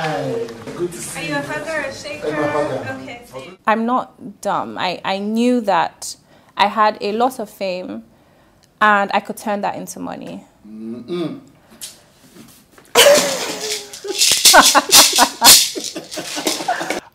Hi. Good to see Are you a hugger or a shaker? I'm a hugger. Okay. same. I'm not dumb. I, I knew that I had a lot of fame and I could turn that into money.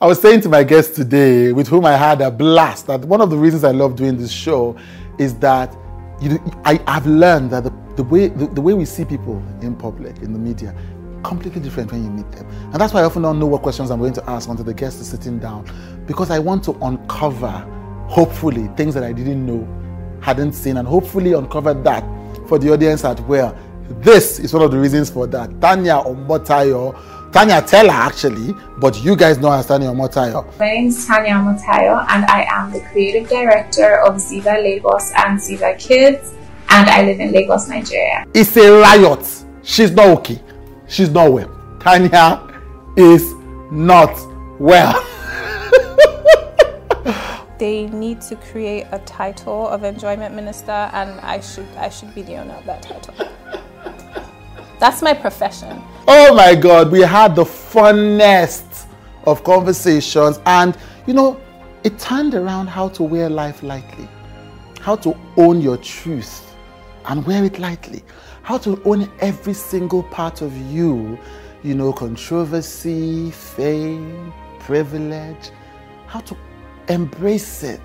I was saying to my guest today, with whom I had a blast, that one of the reasons I love doing this show is that you, I, I've learned that the, the way the, the way we see people in public, in the media, completely different when you meet them. And that's why I often don't know what questions I'm going to ask until the guest is sitting down, because I want to uncover, hopefully, things that I didn't know, hadn't seen, and hopefully uncover that for the audience as well. This is one of the reasons for that. Tania Omotayo, Tania Teller actually, but you guys know her as Tania Omotayo. My name is Tania Motayo, and I am the creative director of Zyva Lagos and Zyva Kids, and I live in Lagos, Nigeria. It's a riot. She's not okay. She's not well. Tania is not well. They need to create a title of enjoyment minister and I should I should be the owner of that title. That's my profession. Oh my God, we had the funnest of conversations, and you know, it turned around how to wear life lightly, how to own your truth and wear it lightly, how to own every single part of you, you know, controversy, fame, privilege, how to embrace it,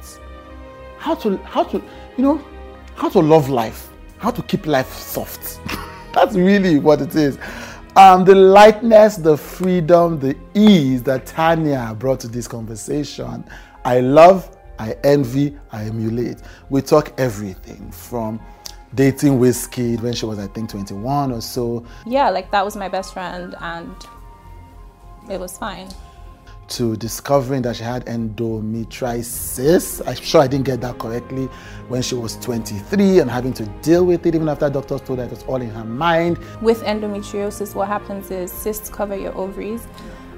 how to, how to, you know, how to love life, how to keep life soft. That's really what it is. Um, the lightness, the freedom, the ease that Tania brought to this conversation, I love, I envy, I emulate. We talk everything from dating whiskey when she was, I think, 21 or so, Yeah, like that was my best friend and it was fine. to discovering that she had endometriosis. I'm sure I didn't get that correctly when she was 23 and having to deal with it even after doctors told her it was all in her mind. With endometriosis, what happens is cysts cover your ovaries,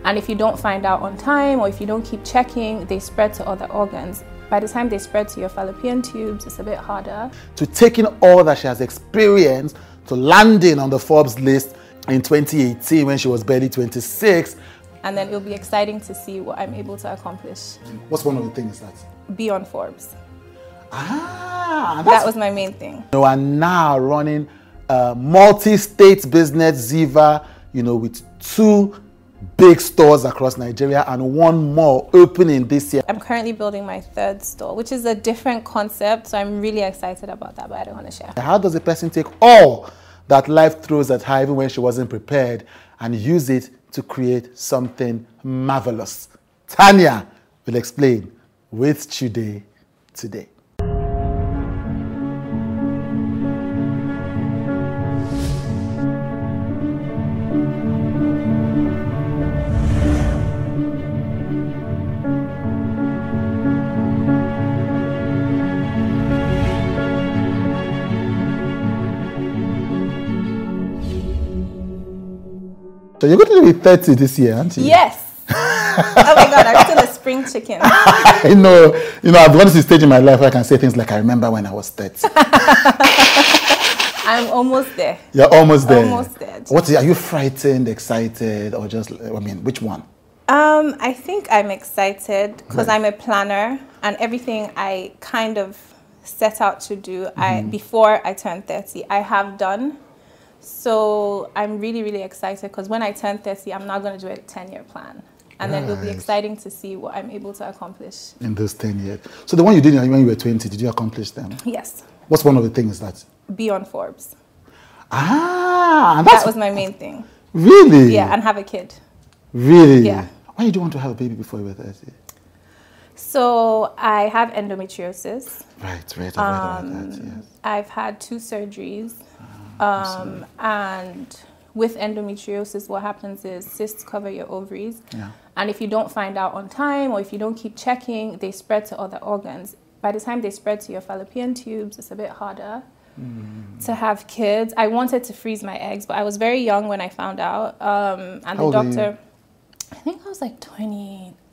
and if you don't find out on time or if you don't keep checking, they spread to other organs. By the time they spread to your fallopian tubes, it's a bit harder. to taking all that she has experienced to landing on the Forbes list in 2018 when she was barely 26. And then it'll be exciting to see what I'm able to accomplish. What's one of the things that? Be on Forbes. Ah, That was my main thing. you are now running a multi-state business Zyva, you know, with two big stores across Nigeria and one more opening this year. I'm currently building my third store, which is a different concept, so I'm really excited about that, but I don't want to share. How does a person take all that life throws at her even when she wasn't prepared and use it to create something marvelous? Tania will explain with today today. So you're going to be 30 this year, aren't you? Yes! oh my god, I'm still a spring chicken. I know. You know, I've gone to the stage in my life where I can say things like, I remember when I was 30. I'm almost there. You're almost there. Almost there. What are you frightened, excited, or just, I mean, which one? Um, I think I'm excited because Right. I'm a planner and everything I kind of set out to do I before I turned 30, I have done. So I'm really, really excited because when I turn 30, I'm not going to do a 10 year plan. And then it'll be exciting to see what I'm able to accomplish. In those 10 years. So the one you did when you were 20, did you accomplish them? Yes, What's one of the things that? be on Forbes. Ah, That was my main thing. really? Yeah, and have a kid. Really? Yeah. Why did you want to have a baby before you were 30? So I have endometriosis. Right, right, I've about that, Um, yes. I've had two surgeries. Um, and with endometriosis, what happens is cysts cover your ovaries. Yeah. And if you don't find out on time or if you don't keep checking, they spread to other organs. By the time they spread to your fallopian tubes, it's a bit harder Hmm. to have kids. I wanted to freeze my eggs, but I was very young when I found out. Um, and How the old are you? doctor, I think I was like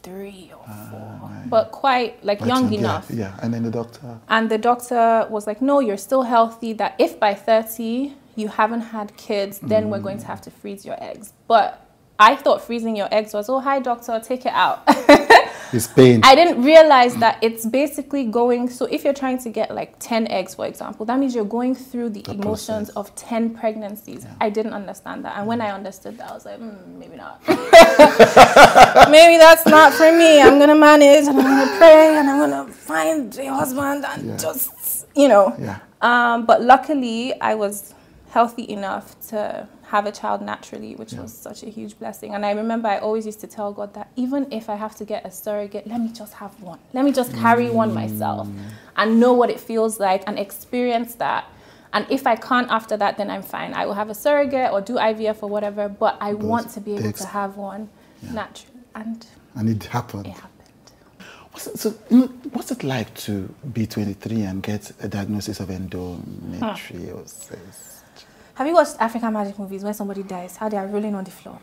23 or ah, 4, but quite like Right, young yeah, enough. Yeah, and then the doctor. And the doctor was like, no, you're still healthy. That if by 30 you haven't had kids, then we're going to mm. have to freeze your eggs. But I thought freezing your eggs was, oh, hi, doctor, take it out. It's pain. I didn't realize that it's basically going. So if you're trying to get like 10 eggs, for example, that means you're going through the, The emotions process. of 10 pregnancies. I didn't understand that. And when I understood that, I was like, mm, maybe not. maybe that's not for me. I'm going to manage and I'm going to pray and I'm going to find a husband and Yeah. just, you know. yeah. Um, but luckily, I was healthy enough to have a child naturally, which Yeah. was such a huge blessing. And I remember I always used to tell God that even if I have to get a surrogate, let me just have one. Let me just carry mm. one myself and know what it feels like and experience that. And if I can't after that, then I'm fine. I will have a surrogate or do IVF or whatever, but I want to be able takes- to have one naturally. And And it happened. it happened. What's it, so, you know, what's it like to be 23 and get a diagnosis of endometriosis? Have you watched African magic movies where somebody dies? How they are rolling on the floor?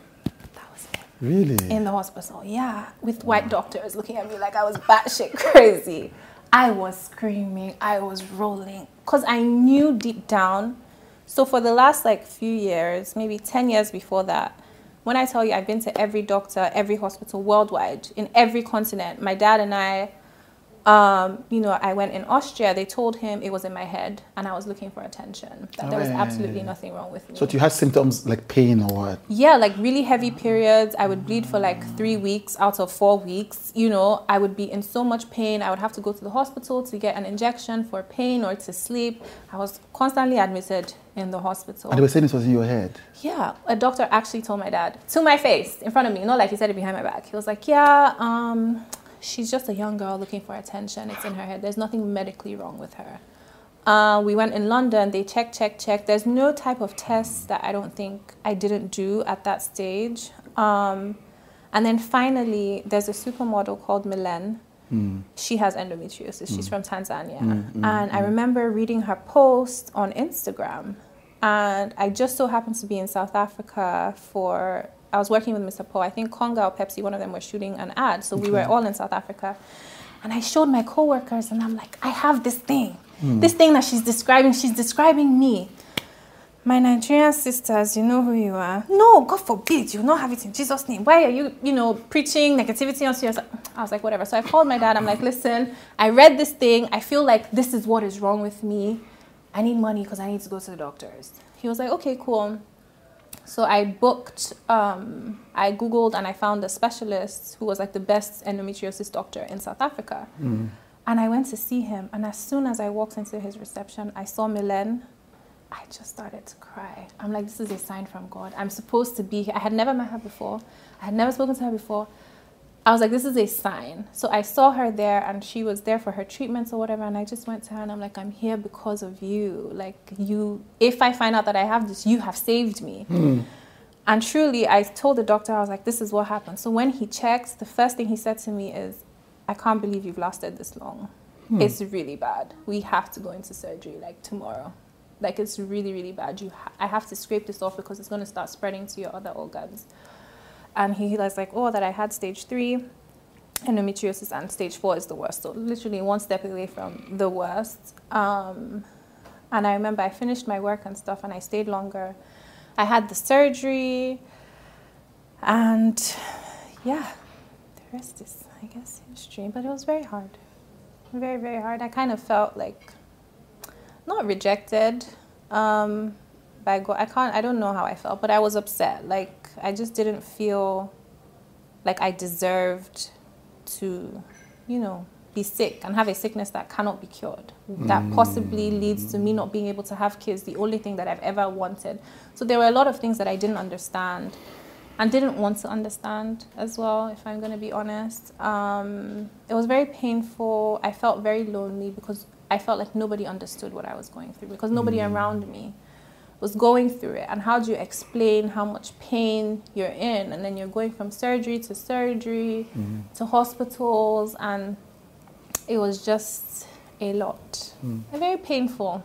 That was it. Really? in the hospital. Yeah, with white doctors looking at me like I was batshit crazy. I was screaming, I was rolling, because I knew deep down. So for the last like few years, maybe 10 years before that, when I tell you I've been to every doctor, every hospital worldwide, in every continent, my dad and I, um, you know, I went in Austria, they told him it was in my head and I was looking for attention, that there was absolutely nothing wrong with me. so you had symptoms like pain or what? Yeah, like really heavy periods. I would bleed for like three weeks out of four weeks. You know, I would be in so much pain. I would have to go to the hospital to get an injection for pain or to sleep. I was constantly admitted in the hospital. And they were saying this was in your head. Yeah, a doctor actually told my dad to my face, in front of me, not like he said it behind my back. He was like, "Yeah, um, she's just a young girl looking for attention. It's in her head. There's nothing medically wrong with her." Uh, we went in London. They checked, checked, checked. There's no type of test that I don't think I didn't do at that stage. Um, and then finally, there's a supermodel called Millen. Hmm. She has endometriosis. She's hmm. from Tanzania. Hmm, and I remember reading her post on Instagram. And I just so happened to be in South Africa for, I was working with Mr. Paul. I think Konga or Pepsi, one of them were shooting an ad. So we were all in South Africa. And I showed my coworkers, and I'm like, I have this thing. Hmm. This thing that she's describing, she's describing me. My Nigerian sisters, you know who you are. No, God forbid, you not have it in Jesus' name. Why are you, you know, preaching negativity on yourself? I was like, whatever. So I called my dad. I'm like, listen, I read this thing. I feel like this is what is wrong with me. I need money because I need to go to the doctors. He was like, okay, cool. So I booked, um, I Googled and I found a specialist who was like the best endometriosis doctor in South Africa. And I went to see him. And as soon as I walked into his reception, I saw Millen. I just started to cry. I'm like, this is a sign from God. I'm supposed to be here. I had never met her before, I had never spoken to her before. I was like, this is a sign. So I saw her there and she was there for her treatments or whatever. And I just went to her and I'm like, I'm here because of you. Like, you, if I find out that I have this, you have saved me. Hmm. And truly, I told the doctor, I was like, this is what happened. So when he checked, the first thing he said to me is, I can't believe you've lasted this long. Hmm. It's really bad. We have to go into surgery like tomorrow. Like it's really, really bad. You, ha- I have to scrape this off because it's going to start spreading to your other organs. And he was like, oh, that I had stage three endometriosis and stage four is the worst. So literally one step away from the worst. Um, and I remember I finished my work and stuff and I stayed longer. I had the surgery and yeah, the rest is, I guess, history. But it was very hard. Very, very hard. I kind of felt like not rejected um, by God. I can't, I don't know how I felt, but I was upset. Like, I just didn't feel like I deserved to, you know, be sick and have a sickness that cannot be cured. That possibly leads to me not being able to have kids, the only thing that I've ever wanted. So there were a lot of things that I didn't understand and didn't want to understand as well, if I'm going to be honest. Um, it was very painful. I felt very lonely because I felt like nobody understood what I was going through because nobody around me was going through it. And how do you explain how much pain you're in? And then you're going from surgery to surgery mm-hmm. to hospitals, and it was just a lot. Mm. Very painful.